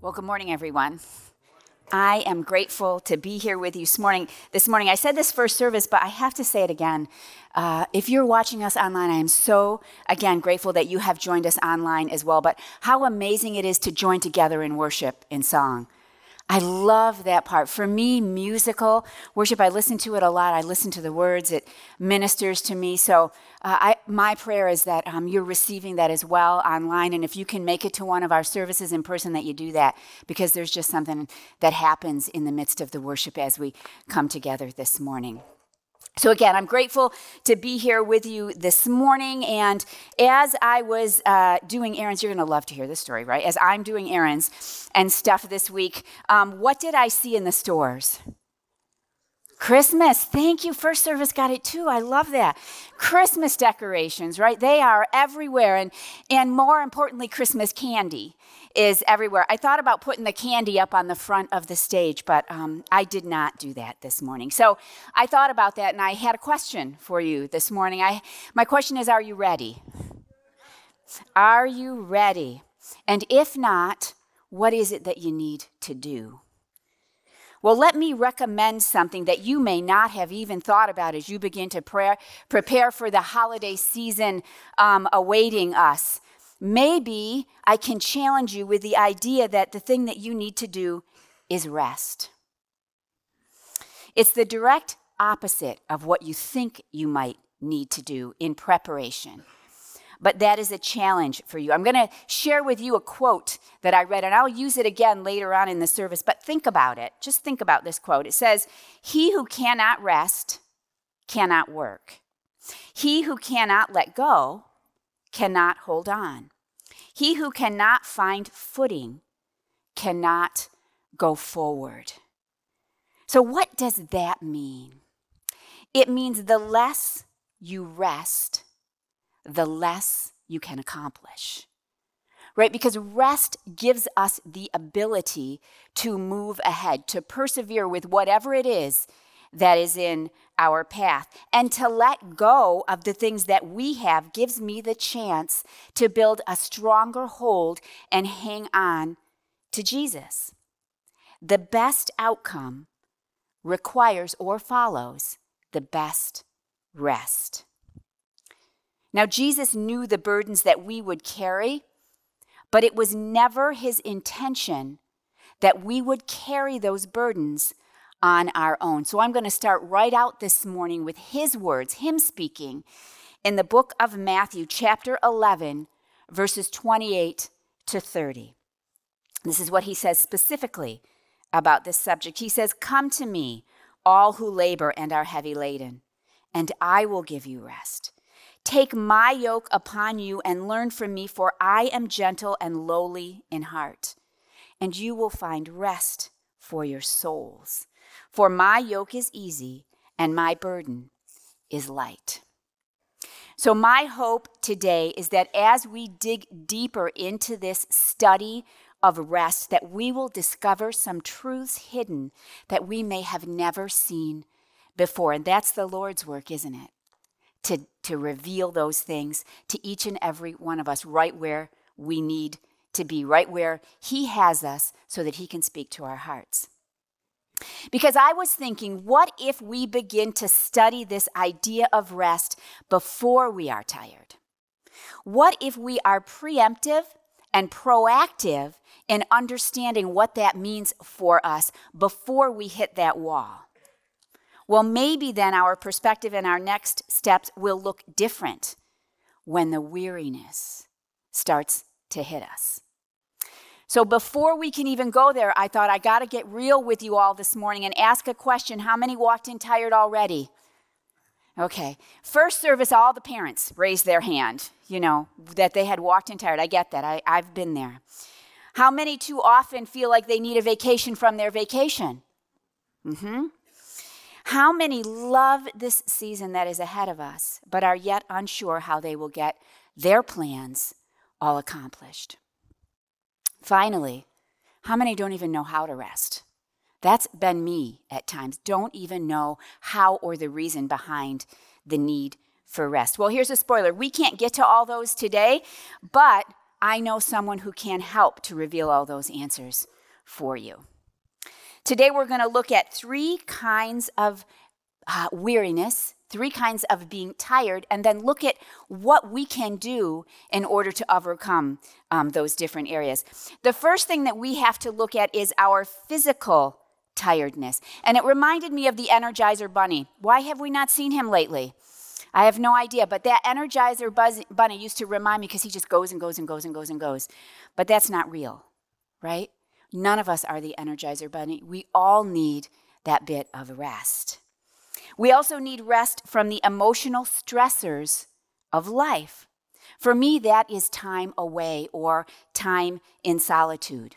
Well, good morning, everyone. I am grateful to be here with you this morning. This morning, I said this first service, but I have to say it again. Uh, if you're watching us online, I am so again grateful that you have joined us online as well. But how amazing it is to join together in worship in song. I love that part. For me, musical worship, I listen to it a lot. I listen to the words, it ministers to me. So, uh, I, my prayer is that um, you're receiving that as well online. And if you can make it to one of our services in person, that you do that, because there's just something that happens in the midst of the worship as we come together this morning. So, again, I'm grateful to be here with you this morning. And as I was uh, doing errands, you're going to love to hear this story, right? As I'm doing errands and stuff this week, um, what did I see in the stores? Christmas. Thank you. First service got it too. I love that. Christmas decorations, right? They are everywhere. And, and more importantly, Christmas candy is everywhere. I thought about putting the candy up on the front of the stage, but um, I did not do that this morning. So I thought about that and I had a question for you this morning. I, my question is Are you ready? Are you ready? And if not, what is it that you need to do? Well, let me recommend something that you may not have even thought about as you begin to pray, prepare for the holiday season um, awaiting us. Maybe I can challenge you with the idea that the thing that you need to do is rest. It's the direct opposite of what you think you might need to do in preparation but that is a challenge for you. I'm going to share with you a quote that I read, and I'll use it again later on in the service, but think about it. Just think about this quote. It says, He who cannot rest cannot work. He who cannot let go cannot hold on. He who cannot find footing cannot go forward. So, what does that mean? It means the less you rest, the less you can accomplish. Right? Because rest gives us the ability to move ahead, to persevere with whatever it is that is in our path. And to let go of the things that we have gives me the chance to build a stronger hold and hang on to Jesus. The best outcome requires or follows the best rest. Now, Jesus knew the burdens that we would carry, but it was never his intention that we would carry those burdens on our own. So I'm going to start right out this morning with his words, him speaking in the book of Matthew, chapter 11, verses 28 to 30. This is what he says specifically about this subject. He says, Come to me, all who labor and are heavy laden, and I will give you rest. Take my yoke upon you and learn from me, for I am gentle and lowly in heart, and you will find rest for your souls. For my yoke is easy and my burden is light. So, my hope today is that as we dig deeper into this study of rest, that we will discover some truths hidden that we may have never seen before. And that's the Lord's work, isn't it? to, to reveal those things to each and every one of us right where we need to be, right where He has us, so that He can speak to our hearts. Because I was thinking, what if we begin to study this idea of rest before we are tired? What if we are preemptive and proactive in understanding what that means for us before we hit that wall? Well, maybe then our perspective and our next steps will look different when the weariness starts to hit us. So, before we can even go there, I thought I got to get real with you all this morning and ask a question. How many walked in tired already? Okay. First service, all the parents raised their hand, you know, that they had walked in tired. I get that. I, I've been there. How many too often feel like they need a vacation from their vacation? Mm hmm. How many love this season that is ahead of us, but are yet unsure how they will get their plans all accomplished? Finally, how many don't even know how to rest? That's been me at times. Don't even know how or the reason behind the need for rest. Well, here's a spoiler we can't get to all those today, but I know someone who can help to reveal all those answers for you. Today, we're going to look at three kinds of uh, weariness, three kinds of being tired, and then look at what we can do in order to overcome um, those different areas. The first thing that we have to look at is our physical tiredness. And it reminded me of the Energizer Bunny. Why have we not seen him lately? I have no idea, but that Energizer buzz- Bunny used to remind me because he just goes and goes and goes and goes and goes. But that's not real, right? None of us are the Energizer Bunny. We all need that bit of rest. We also need rest from the emotional stressors of life. For me, that is time away or time in solitude.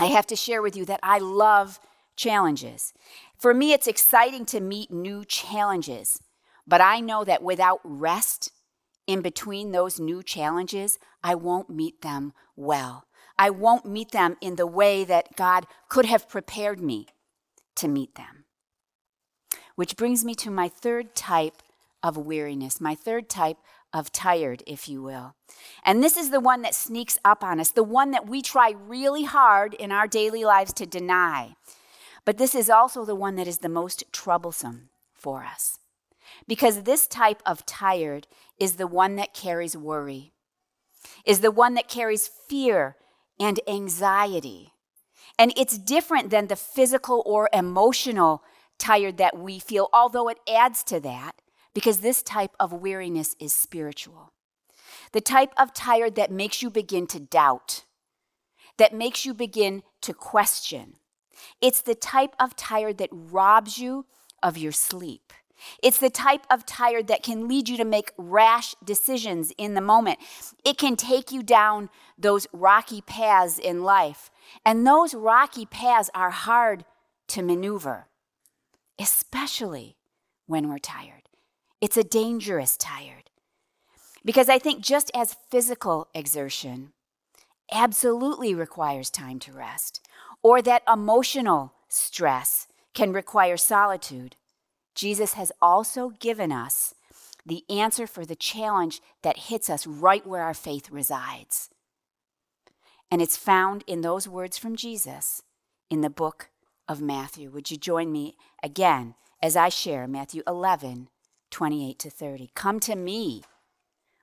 I have to share with you that I love challenges. For me, it's exciting to meet new challenges, but I know that without rest in between those new challenges, I won't meet them well. I won't meet them in the way that God could have prepared me to meet them. Which brings me to my third type of weariness, my third type of tired, if you will. And this is the one that sneaks up on us, the one that we try really hard in our daily lives to deny. But this is also the one that is the most troublesome for us. Because this type of tired is the one that carries worry, is the one that carries fear and anxiety. And it's different than the physical or emotional tired that we feel, although it adds to that, because this type of weariness is spiritual. The type of tired that makes you begin to doubt, that makes you begin to question. It's the type of tired that robs you of your sleep. It's the type of tired that can lead you to make rash decisions in the moment. It can take you down those rocky paths in life. And those rocky paths are hard to maneuver especially when we're tired. It's a dangerous tired. Because I think just as physical exertion absolutely requires time to rest, or that emotional stress can require solitude, Jesus has also given us the answer for the challenge that hits us right where our faith resides. And it's found in those words from Jesus in the book of Matthew. Would you join me again as I share Matthew 11, 28 to 30? Come to me,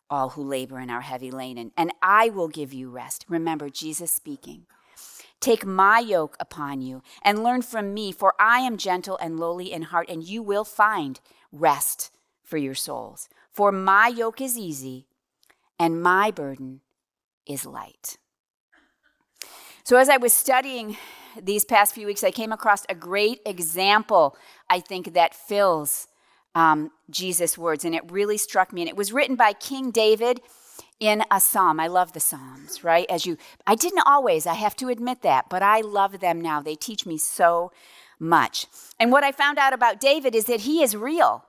all who labor and are heavy laden, and I will give you rest. Remember, Jesus speaking. Take my yoke upon you and learn from me, for I am gentle and lowly in heart, and you will find rest for your souls. For my yoke is easy and my burden is light. So, as I was studying these past few weeks, I came across a great example, I think, that fills um, Jesus' words, and it really struck me. And it was written by King David in a psalm. I love the psalms, right? As you, I didn't always, I have to admit that, but I love them now. They teach me so much. And what I found out about David is that he is real.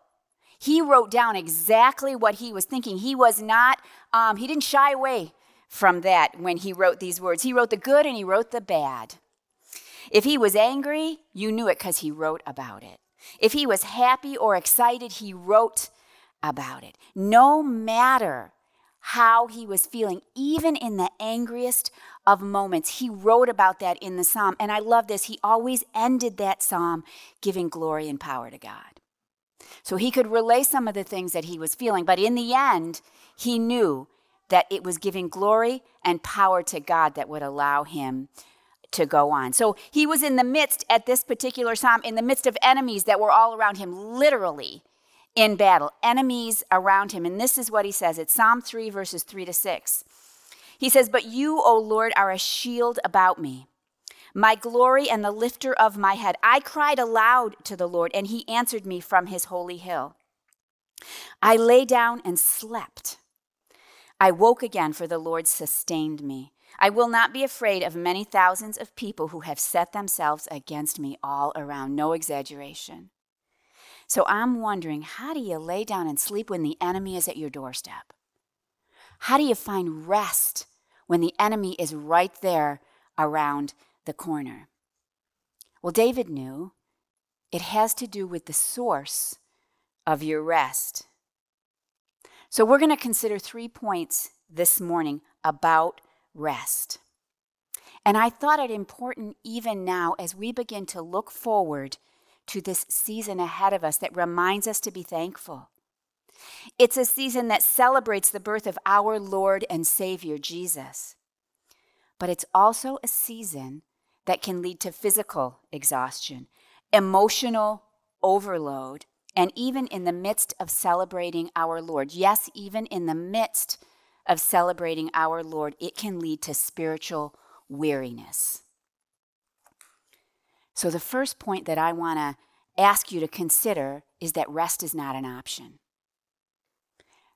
He wrote down exactly what he was thinking. He was not, um, he didn't shy away from that when he wrote these words. He wrote the good and he wrote the bad. If he was angry, you knew it because he wrote about it. If he was happy or excited, he wrote about it. No matter how he was feeling, even in the angriest of moments, he wrote about that in the psalm. And I love this. He always ended that psalm giving glory and power to God. So he could relay some of the things that he was feeling, but in the end, he knew that it was giving glory and power to God that would allow him to go on. So he was in the midst, at this particular psalm, in the midst of enemies that were all around him, literally in battle, enemies around him. And this is what he says it's Psalm 3, verses 3 to 6. He says, But you, O Lord, are a shield about me, my glory and the lifter of my head. I cried aloud to the Lord, and he answered me from his holy hill. I lay down and slept. I woke again, for the Lord sustained me. I will not be afraid of many thousands of people who have set themselves against me all around. No exaggeration. So I'm wondering how do you lay down and sleep when the enemy is at your doorstep? How do you find rest when the enemy is right there around the corner? Well, David knew it has to do with the source of your rest. So we're going to consider three points this morning about rest. And I thought it important even now as we begin to look forward to this season ahead of us that reminds us to be thankful. It's a season that celebrates the birth of our Lord and Savior, Jesus. But it's also a season that can lead to physical exhaustion, emotional overload, and even in the midst of celebrating our Lord. Yes, even in the midst of celebrating our Lord, it can lead to spiritual weariness. So, the first point that I want to ask you to consider is that rest is not an option.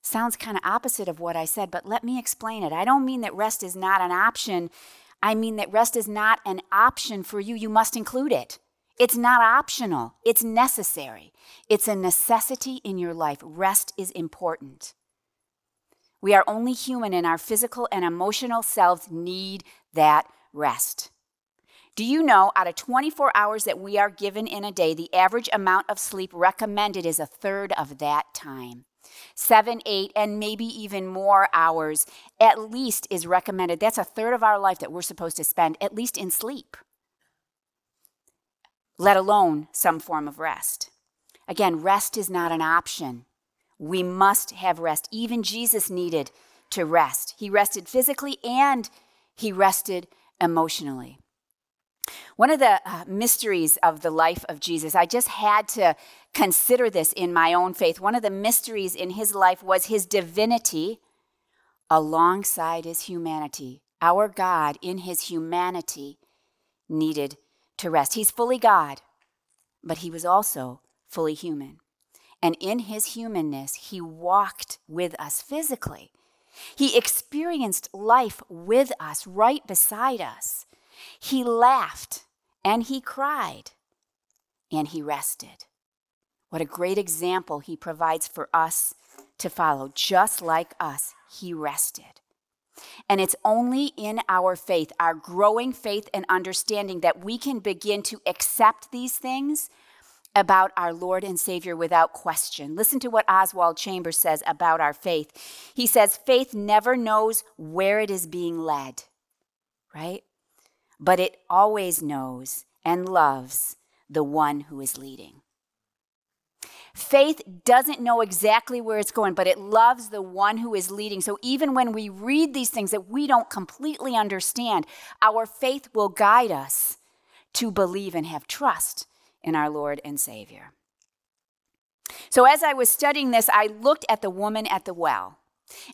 Sounds kind of opposite of what I said, but let me explain it. I don't mean that rest is not an option. I mean that rest is not an option for you. You must include it. It's not optional, it's necessary. It's a necessity in your life. Rest is important. We are only human, and our physical and emotional selves need that rest. Do you know out of 24 hours that we are given in a day, the average amount of sleep recommended is a third of that time? Seven, eight, and maybe even more hours at least is recommended. That's a third of our life that we're supposed to spend at least in sleep, let alone some form of rest. Again, rest is not an option. We must have rest. Even Jesus needed to rest. He rested physically and he rested emotionally. One of the uh, mysteries of the life of Jesus, I just had to consider this in my own faith. One of the mysteries in his life was his divinity alongside his humanity. Our God, in his humanity, needed to rest. He's fully God, but he was also fully human. And in his humanness, he walked with us physically. He experienced life with us, right beside us. He laughed and he cried and he rested. What a great example he provides for us to follow. Just like us, he rested. And it's only in our faith, our growing faith and understanding, that we can begin to accept these things about our Lord and Savior without question. Listen to what Oswald Chambers says about our faith. He says, Faith never knows where it is being led, right? But it always knows and loves the one who is leading. Faith doesn't know exactly where it's going, but it loves the one who is leading. So even when we read these things that we don't completely understand, our faith will guide us to believe and have trust in our Lord and Savior. So, as I was studying this, I looked at the woman at the well.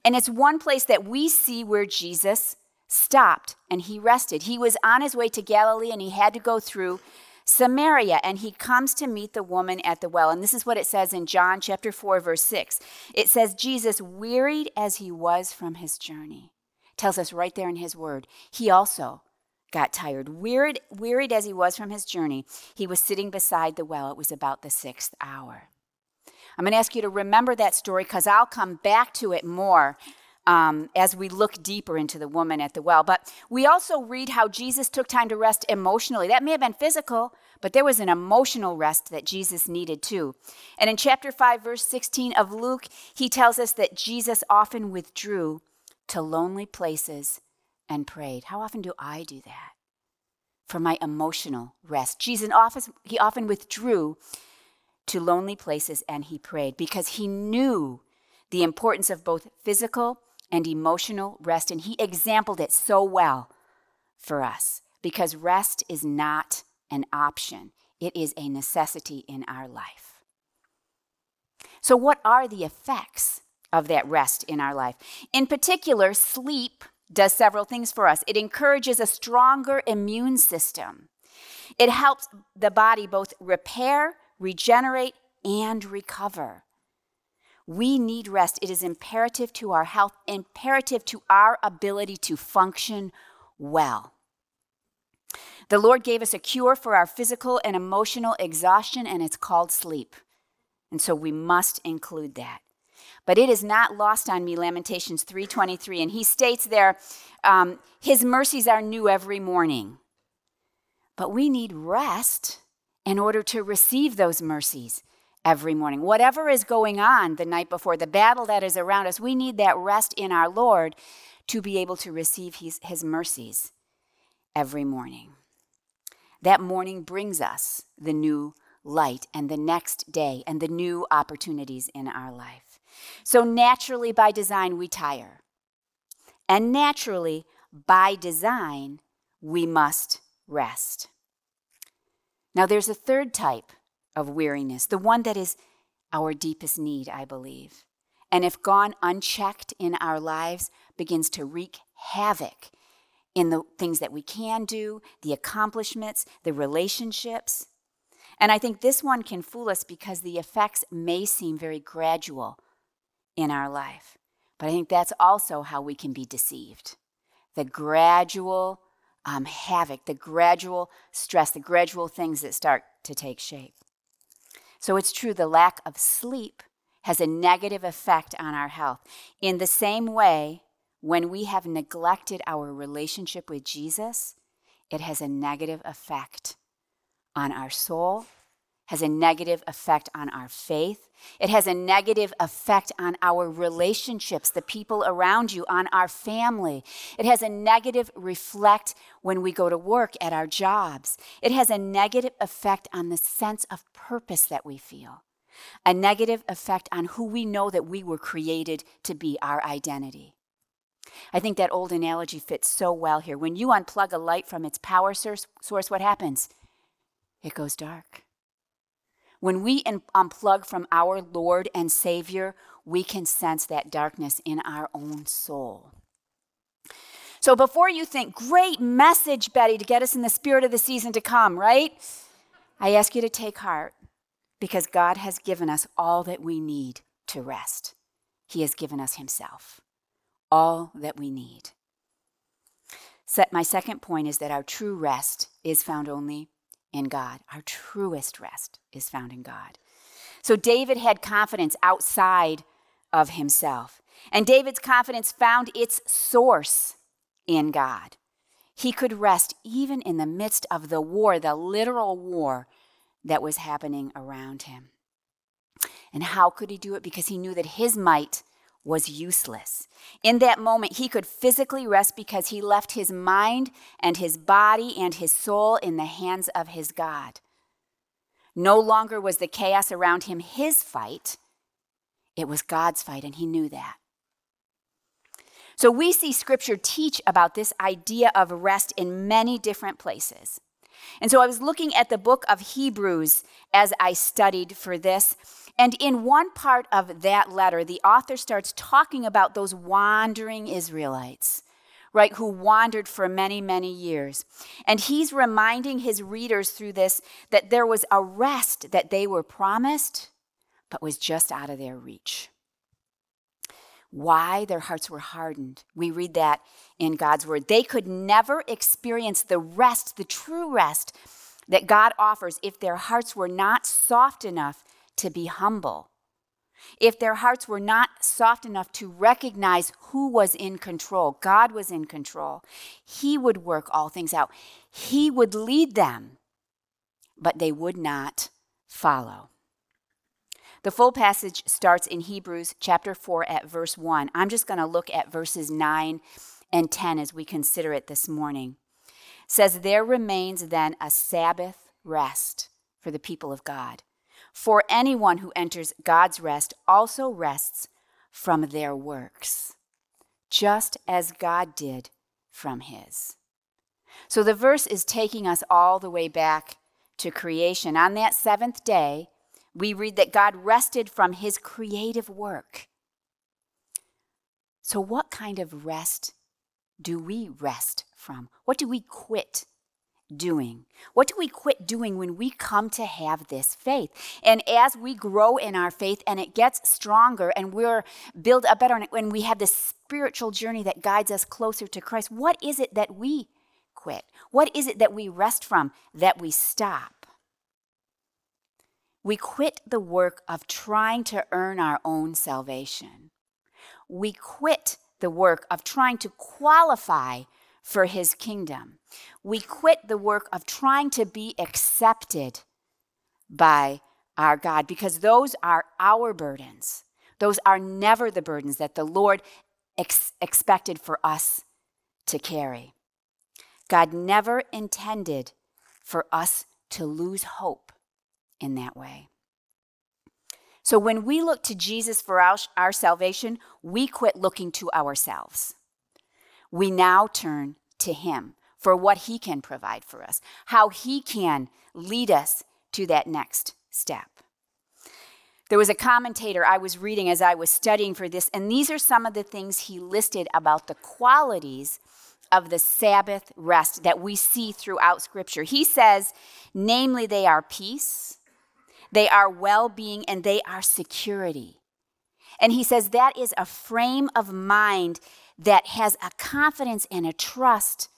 And it's one place that we see where Jesus stopped and he rested. He was on his way to Galilee and he had to go through Samaria and he comes to meet the woman at the well. And this is what it says in John chapter 4 verse 6. It says Jesus wearied as he was from his journey. tells us right there in his word. He also got tired. Wearied, wearied as he was from his journey, he was sitting beside the well. It was about the sixth hour. I'm going to ask you to remember that story because I'll come back to it more um, as we look deeper into the woman at the well. But we also read how Jesus took time to rest emotionally. That may have been physical, but there was an emotional rest that Jesus needed too. And in chapter 5, verse 16 of Luke, he tells us that Jesus often withdrew to lonely places and prayed. How often do I do that? For my emotional rest. Jesus often, he often withdrew to lonely places and he prayed because he knew the importance of both physical and emotional rest. And he exampled it so well for us because rest is not an option, it is a necessity in our life. So, what are the effects of that rest in our life? In particular, sleep does several things for us. It encourages a stronger immune system. It helps the body both repair, regenerate, and recover. We need rest. It is imperative to our health, imperative to our ability to function well. The Lord gave us a cure for our physical and emotional exhaustion, and it's called sleep. And so we must include that. But it is not lost on me, Lamentations 3.23. And he states there, um, his mercies are new every morning. But we need rest in order to receive those mercies every morning. Whatever is going on the night before, the battle that is around us, we need that rest in our Lord to be able to receive his, his mercies every morning. That morning brings us the new light and the next day and the new opportunities in our life. So, naturally, by design, we tire. And naturally, by design, we must rest. Now, there's a third type of weariness, the one that is our deepest need, I believe. And if gone unchecked in our lives, begins to wreak havoc in the things that we can do, the accomplishments, the relationships. And I think this one can fool us because the effects may seem very gradual in our life. But I think that's also how we can be deceived. The gradual um, havoc, the gradual stress, the gradual things that start to take shape. So it's true, the lack of sleep has a negative effect on our health. In the same way, when we have neglected our relationship with Jesus, it has a negative effect on our soul, has a negative effect on our faith. It has a negative effect on our relationships, the people around you, on our family. It has a negative reflect when we go to work at our jobs. It has a negative effect on the sense of purpose that we feel, a negative effect on who we know that we were created to be, our identity. I think that old analogy fits so well here. When you unplug a light from its power source, what happens? It goes dark. When we unplug from our Lord and Savior, we can sense that darkness in our own soul. So before you think, great message, Betty, to get us in the spirit of the season to come, right? I ask you to take heart because God has given us all that we need to rest. He has given us Himself all that we need. Set, my second point is that our true rest is found only in God. Our truest rest is found in God. So David had confidence outside of himself. And David's confidence found its source in God. He could rest even in the midst of the war, the literal war that was happening around him. And how could he do it? Because he knew that his might was useless. In that moment, he could physically rest because he left his mind and his body and his soul in the hands of his God. No longer was the chaos around him his fight, it was God's fight, and he knew that. So we see scripture teach about this idea of rest in many different places. And so I was looking at the book of Hebrews as I studied for this. And in one part of that letter, the author starts talking about those wandering Israelites, right, who wandered for many, many years. And he's reminding his readers through this that there was a rest that they were promised, but was just out of their reach. Why? Their hearts were hardened. We read that in God's word. They could never experience the rest, the true rest that God offers if their hearts were not soft enough to be humble. If their hearts were not soft enough to recognize who was in control, God was in control, He would work all things out. He would lead them, but they would not follow. The full passage starts in Hebrews chapter 4 at verse 1. I'm just going to look at verses 9 and 10 as we consider it this morning. It says there remains then a Sabbath rest for the people of God. For anyone who enters God's rest also rests from their works, just as God did from his. So the verse is taking us all the way back to creation. On that seventh day, we read that God rested from his creative work. So, what kind of rest do we rest from? What do we quit doing? What do we quit doing when we come to have this faith? And as we grow in our faith and it gets stronger and we're build a better when we have this spiritual journey that guides us closer to Christ, what is it that we quit? What is it that we rest from, that we stop? We quit the work of trying to earn our own salvation. We quit the work of trying to qualify for his kingdom. We quit the work of trying to be accepted by our God because those are our burdens. Those are never the burdens that the Lord ex- expected for us to carry. God never intended for us to lose hope in that way. So when we look to Jesus for our, our salvation, we quit looking to ourselves. We now turn to Him for what He can provide for us, how He can lead us to that next step. There was a commentator I was reading as I was studying for this, and these are some of the things he listed about the qualities of the Sabbath rest that we see throughout Scripture. He says, namely, they are peace, they are well being, and they are security. And he says that is a frame of mind that has a confidence and a trust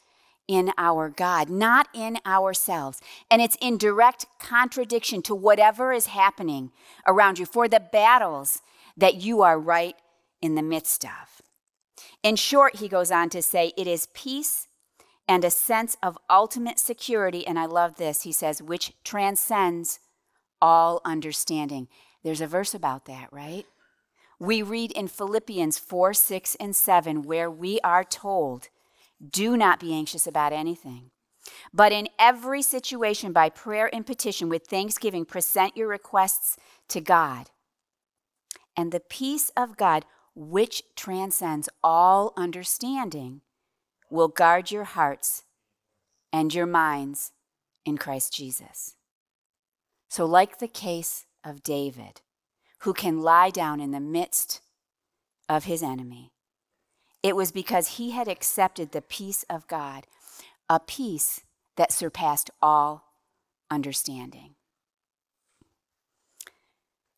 in our God, not in ourselves. And it's in direct contradiction to whatever is happening around you for the battles that you are right in the midst of. In short, he goes on to say, it is peace and a sense of ultimate security. And I love this. He says, which transcends all understanding. There's a verse about that, right? We read in Philippians 4, 6, and 7, where we are told do not be anxious about anything. But in every situation, by prayer and petition, with thanksgiving, present your requests to God. And the peace of God, which transcends all understanding, will guard your hearts and your minds in Christ Jesus. So, like the case of David, who can lie down in the midst of his enemy, it was because he had accepted the peace of God, a peace that surpassed all understanding.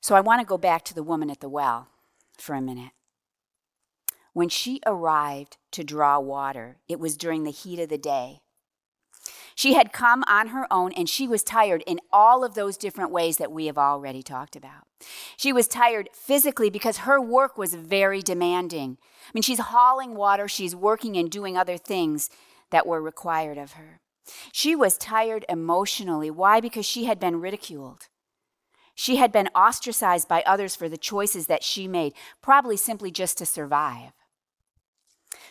So I want to go back to the woman at the well for a minute. When she arrived to draw water, it was during the heat of the day. She had come on her own and she was tired in all of those different ways that we have already talked about. She was tired physically because her work was very demanding. I mean, she's hauling water, she's working and doing other things that were required of her. She was tired emotionally. Why? Because she had been ridiculed. She had been ostracized by others for the choices that she made, probably simply just to survive.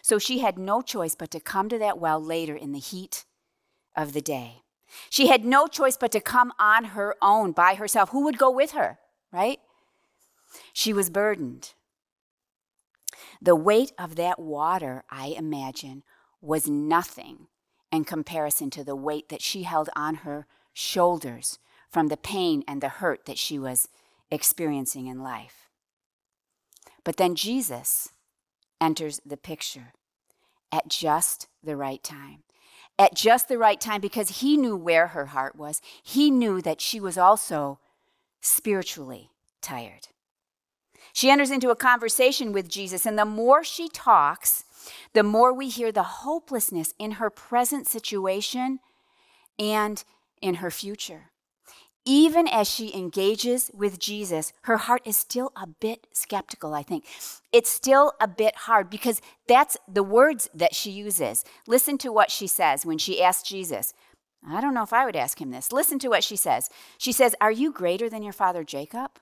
So she had no choice but to come to that well later in the heat of the day. She had no choice but to come on her own by herself. Who would go with her, right? She was burdened. The weight of that water, I imagine, was nothing in comparison to the weight that she held on her shoulders from the pain and the hurt that she was experiencing in life. But then Jesus enters the picture at just the right time at just the right time because he knew where her heart was. He knew that she was also spiritually tired. She enters into a conversation with Jesus, and the more she talks, the more we hear the hopelessness in her present situation and in her future even as she engages with Jesus, her heart is still a bit skeptical, I think. It's still a bit hard because that's the words that she uses. Listen to what she says when she asks Jesus. I don't know if I would ask him this. Listen to what she says. She says, Are you greater than your father Jacob,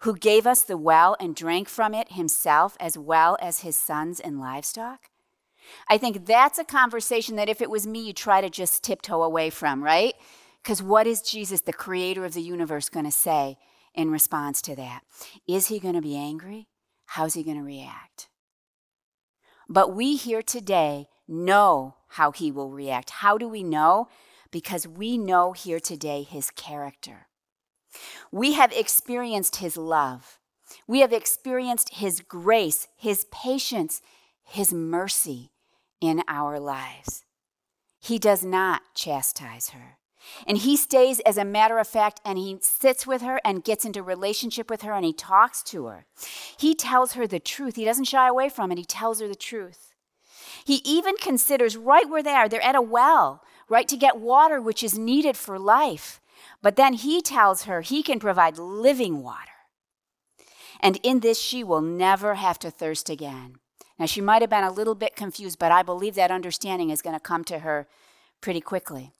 who gave us the well and drank from it himself as well as his sons and livestock? I think that's a conversation that if it was me, you'd try to just tiptoe away from, right? Because what is Jesus, the creator of the universe, going to say in response to that? Is he going to be angry? How's he going to react? But we here today know how he will react. How do we know? Because we know here today his character. We have experienced his love. We have experienced his grace, his patience, his mercy in our lives. He does not chastise her. And he stays as a matter of fact and he sits with her and gets into relationship with her and he talks to her. He tells her the truth. He doesn't shy away from it. He tells her the truth. He even considers right where they are, they're at a well, right, to get water which is needed for life. But then he tells her he can provide living water. And in this, she will never have to thirst again. Now, she might have been a little bit confused, but I believe that understanding is going to come to her pretty quickly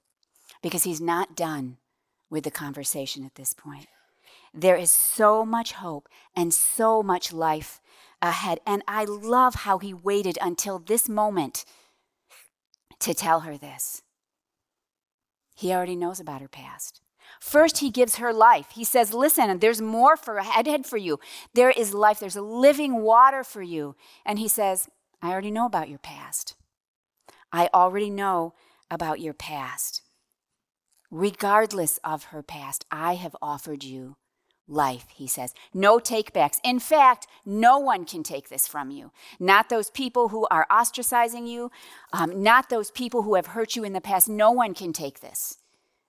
because he's not done with the conversation at this point. There is so much hope and so much life ahead. And I love how he waited until this moment to tell her this. He already knows about her past. First, he gives her life. He says, Listen, there's more for ahead for you. There is life, there's a living water for you. And he says, I already know about your past. I already know about your past. Regardless of her past, I have offered you life, he says. No takebacks. In fact, no one can take this from you. Not those people who are ostracizing you, um, not those people who have hurt you in the past. No one can take this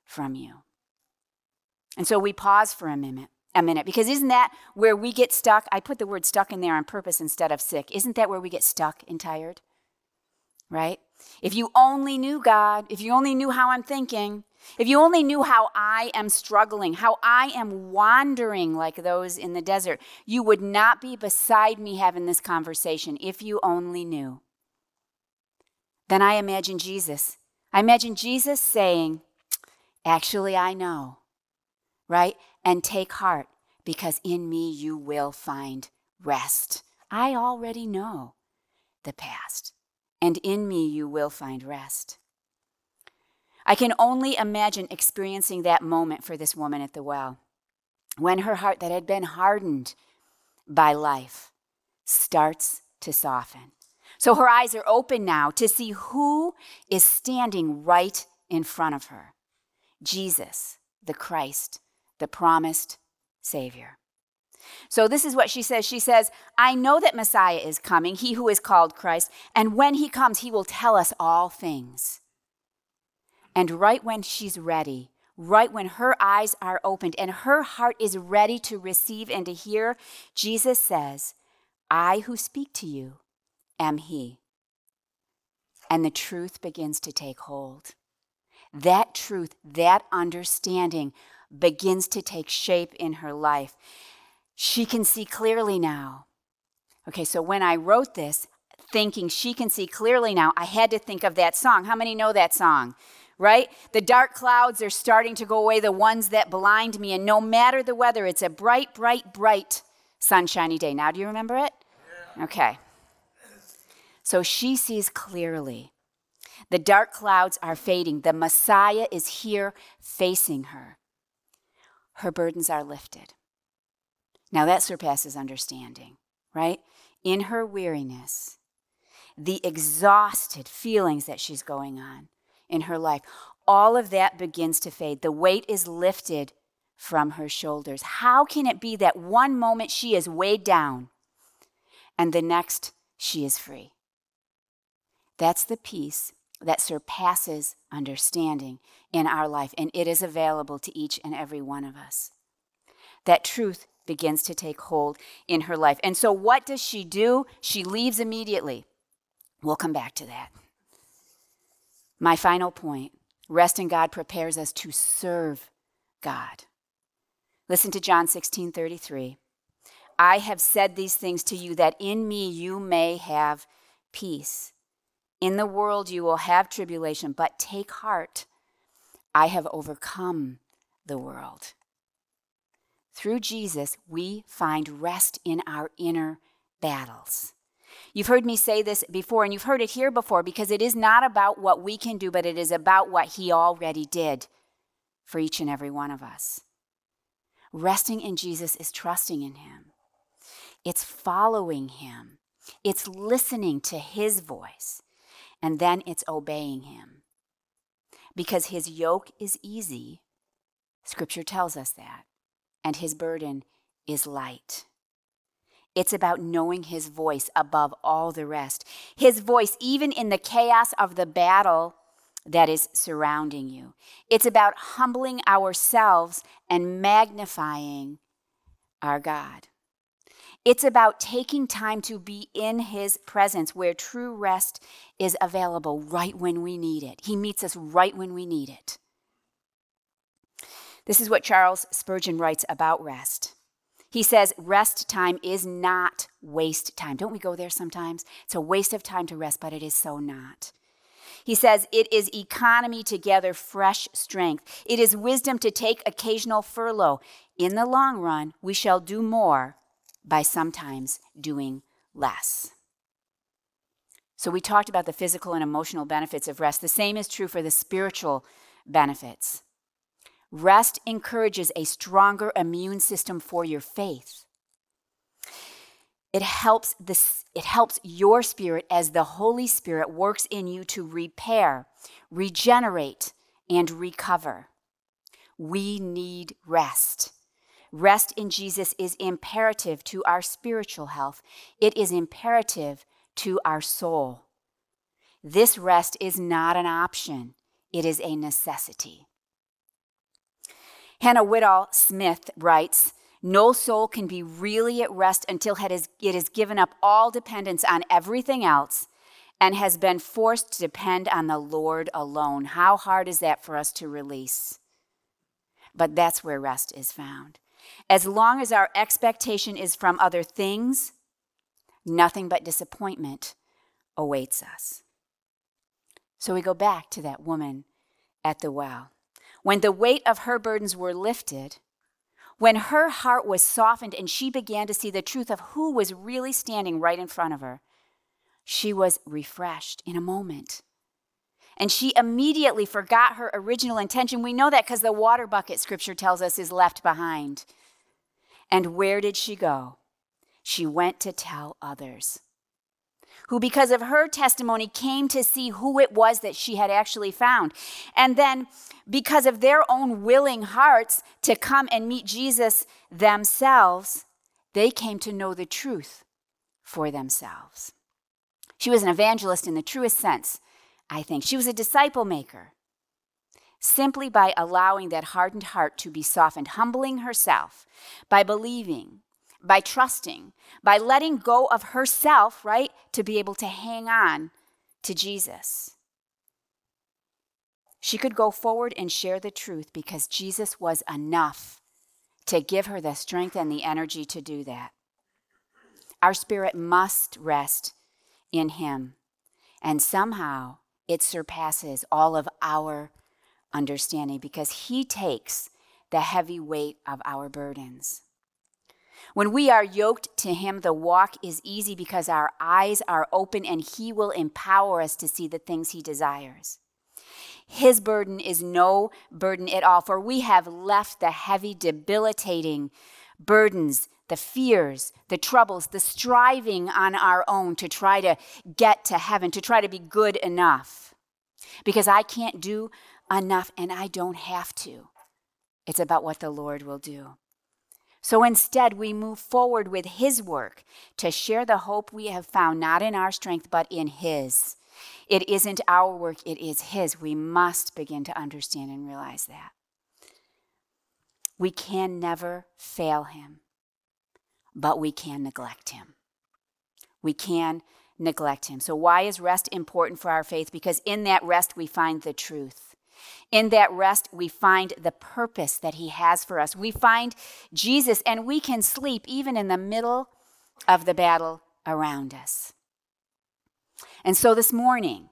from you. And so we pause for a minute. A minute, because isn't that where we get stuck? I put the word stuck in there on purpose instead of sick. Isn't that where we get stuck and tired? Right? If you only knew God, if you only knew how I'm thinking, if you only knew how I am struggling, how I am wandering like those in the desert, you would not be beside me having this conversation if you only knew. Then I imagine Jesus. I imagine Jesus saying, Actually, I know, right? And take heart, because in me you will find rest. I already know the past, and in me you will find rest. I can only imagine experiencing that moment for this woman at the well when her heart that had been hardened by life starts to soften. So her eyes are open now to see who is standing right in front of her Jesus, the Christ, the promised Savior. So this is what she says. She says, I know that Messiah is coming, he who is called Christ, and when he comes, he will tell us all things. And right when she's ready, right when her eyes are opened and her heart is ready to receive and to hear, Jesus says, I who speak to you am He. And the truth begins to take hold. That truth, that understanding begins to take shape in her life. She can see clearly now. Okay, so when I wrote this, thinking she can see clearly now, I had to think of that song. How many know that song? Right? The dark clouds are starting to go away, the ones that blind me. And no matter the weather, it's a bright, bright, bright sunshiny day. Now, do you remember it? Yeah. Okay. So she sees clearly. The dark clouds are fading. The Messiah is here facing her. Her burdens are lifted. Now that surpasses understanding, right? In her weariness, the exhausted feelings that she's going on, in her life. All of that begins to fade. The weight is lifted from her shoulders. How can it be that one moment she is weighed down and the next she is free? That's the peace that surpasses understanding in our life, and it is available to each and every one of us. That truth begins to take hold in her life. And so, what does she do? She leaves immediately. We'll come back to that. My final point rest in God prepares us to serve God. Listen to John 16 33. I have said these things to you that in me you may have peace. In the world you will have tribulation, but take heart. I have overcome the world. Through Jesus, we find rest in our inner battles. You've heard me say this before, and you've heard it here before, because it is not about what we can do, but it is about what He already did for each and every one of us. Resting in Jesus is trusting in Him, it's following Him, it's listening to His voice, and then it's obeying Him. Because His yoke is easy, Scripture tells us that, and His burden is light. It's about knowing his voice above all the rest. His voice, even in the chaos of the battle that is surrounding you. It's about humbling ourselves and magnifying our God. It's about taking time to be in his presence where true rest is available right when we need it. He meets us right when we need it. This is what Charles Spurgeon writes about rest. He says rest time is not waste time. Don't we go there sometimes? It's a waste of time to rest, but it is so not. He says it is economy to gather fresh strength. It is wisdom to take occasional furlough. In the long run, we shall do more by sometimes doing less. So, we talked about the physical and emotional benefits of rest. The same is true for the spiritual benefits. Rest encourages a stronger immune system for your faith. It helps, this, it helps your spirit as the Holy Spirit works in you to repair, regenerate, and recover. We need rest. Rest in Jesus is imperative to our spiritual health, it is imperative to our soul. This rest is not an option, it is a necessity. Hannah Whitall Smith writes No soul can be really at rest until it has, it has given up all dependence on everything else and has been forced to depend on the Lord alone. How hard is that for us to release? But that's where rest is found. As long as our expectation is from other things, nothing but disappointment awaits us. So we go back to that woman at the well. When the weight of her burdens were lifted, when her heart was softened and she began to see the truth of who was really standing right in front of her, she was refreshed in a moment. And she immediately forgot her original intention. We know that because the water bucket, scripture tells us, is left behind. And where did she go? She went to tell others who, because of her testimony, came to see who it was that she had actually found. And then, because of their own willing hearts to come and meet Jesus themselves, they came to know the truth for themselves. She was an evangelist in the truest sense, I think. She was a disciple maker. Simply by allowing that hardened heart to be softened, humbling herself, by believing, by trusting, by letting go of herself, right, to be able to hang on to Jesus. She could go forward and share the truth because Jesus was enough to give her the strength and the energy to do that. Our spirit must rest in Him, and somehow it surpasses all of our understanding because He takes the heavy weight of our burdens. When we are yoked to Him, the walk is easy because our eyes are open and He will empower us to see the things He desires. His burden is no burden at all, for we have left the heavy, debilitating burdens, the fears, the troubles, the striving on our own to try to get to heaven, to try to be good enough. Because I can't do enough and I don't have to. It's about what the Lord will do. So instead, we move forward with His work to share the hope we have found, not in our strength, but in His. It isn't our work, it is His. We must begin to understand and realize that. We can never fail Him, but we can neglect Him. We can neglect Him. So, why is rest important for our faith? Because in that rest, we find the truth. In that rest, we find the purpose that He has for us. We find Jesus, and we can sleep even in the middle of the battle around us. And so this morning,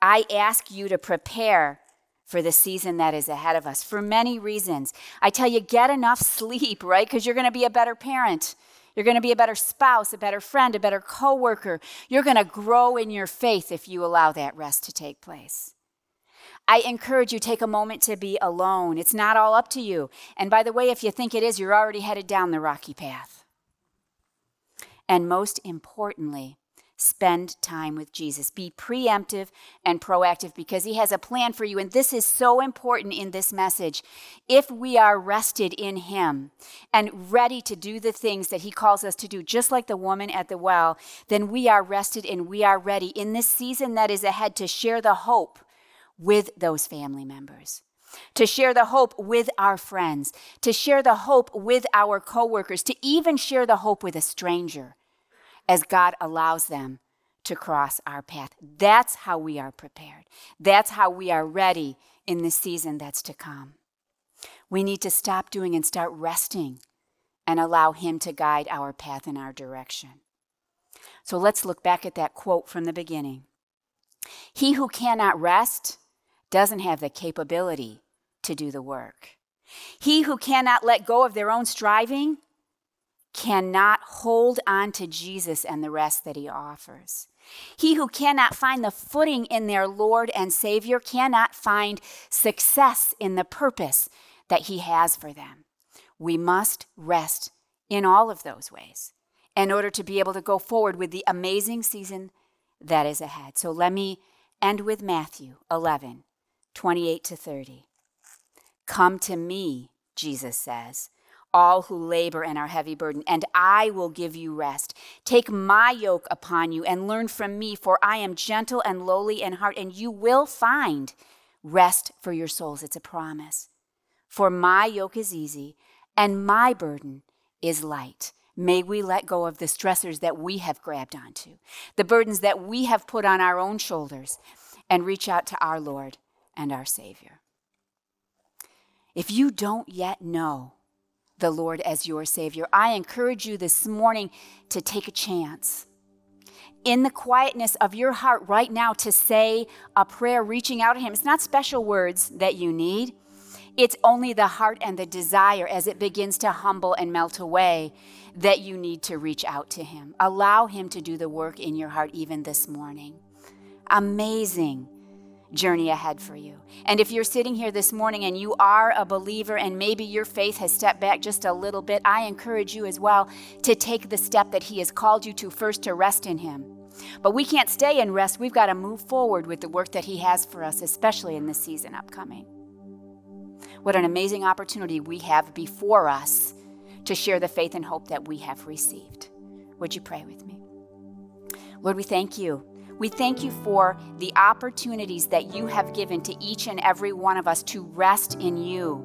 I ask you to prepare for the season that is ahead of us for many reasons. I tell you, get enough sleep, right? Because you're going to be a better parent. You're going to be a better spouse, a better friend, a better coworker. You're going to grow in your faith if you allow that rest to take place. I encourage you take a moment to be alone. It's not all up to you. And by the way, if you think it is, you're already headed down the rocky path. And most importantly, spend time with Jesus. Be preemptive and proactive because He has a plan for you. And this is so important in this message. If we are rested in Him and ready to do the things that He calls us to do, just like the woman at the well, then we are rested and we are ready in this season that is ahead to share the hope with those family members to share the hope with our friends, to share the hope with our coworkers, to even share the hope with a stranger as God allows them to cross our path. That's how we are prepared. That's how we are ready in the season that's to come. We need to stop doing and start resting and allow Him to guide our path in our direction. So let's look back at that quote from the beginning. He who cannot rest doesn't have the capability to do the work. He who cannot let go of their own striving cannot hold on to Jesus and the rest that he offers. He who cannot find the footing in their Lord and Savior cannot find success in the purpose that he has for them. We must rest in all of those ways in order to be able to go forward with the amazing season that is ahead. So let me end with Matthew 11, 28 to 30. Come to me, Jesus says all who labor and are heavy burdened, and I will give you rest. Take my yoke upon you and learn from me, for I am gentle and lowly in heart, and you will find rest for your souls. It's a promise. For my yoke is easy and my burden is light. May we let go of the stressors that we have grabbed onto, the burdens that we have put on our own shoulders, and reach out to our Lord and our Savior. If you don't yet know the Lord as your Savior. I encourage you this morning to take a chance in the quietness of your heart right now to say a prayer reaching out to Him. It's not special words that you need, it's only the heart and the desire as it begins to humble and melt away that you need to reach out to Him. Allow Him to do the work in your heart even this morning. Amazing journey ahead for you. And if you're sitting here this morning and you are a believer and maybe your faith has stepped back just a little bit, I encourage you as well to take the step that He has called you to first to rest in Him. But we can't stay in rest. We've got to move forward with the work that He has for us, especially in this season upcoming. What an amazing opportunity we have before us to share the faith and hope that we have received. Would you pray with me? Lord, we thank you we thank you for the opportunities that you have given to each and every one of us to rest in you,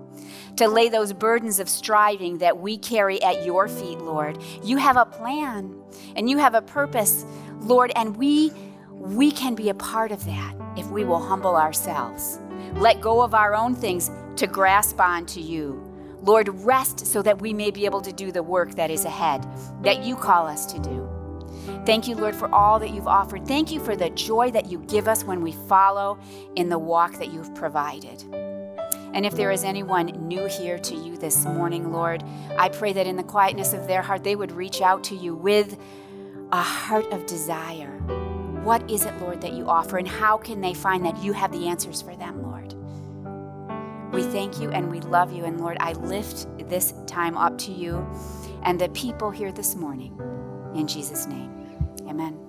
to lay those burdens of striving that we carry at your feet, Lord. You have a plan and you have a purpose, Lord, and we we can be a part of that if we will humble ourselves. Let go of our own things to grasp on to you. Lord, rest so that we may be able to do the work that is ahead, that you call us to do. Thank you, Lord, for all that you've offered. Thank you for the joy that you give us when we follow in the walk that you've provided. And if there is anyone new here to you this morning, Lord, I pray that in the quietness of their heart, they would reach out to you with a heart of desire. What is it, Lord, that you offer, and how can they find that you have the answers for them, Lord? We thank you and we love you. And Lord, I lift this time up to you and the people here this morning. In Jesus' name, amen.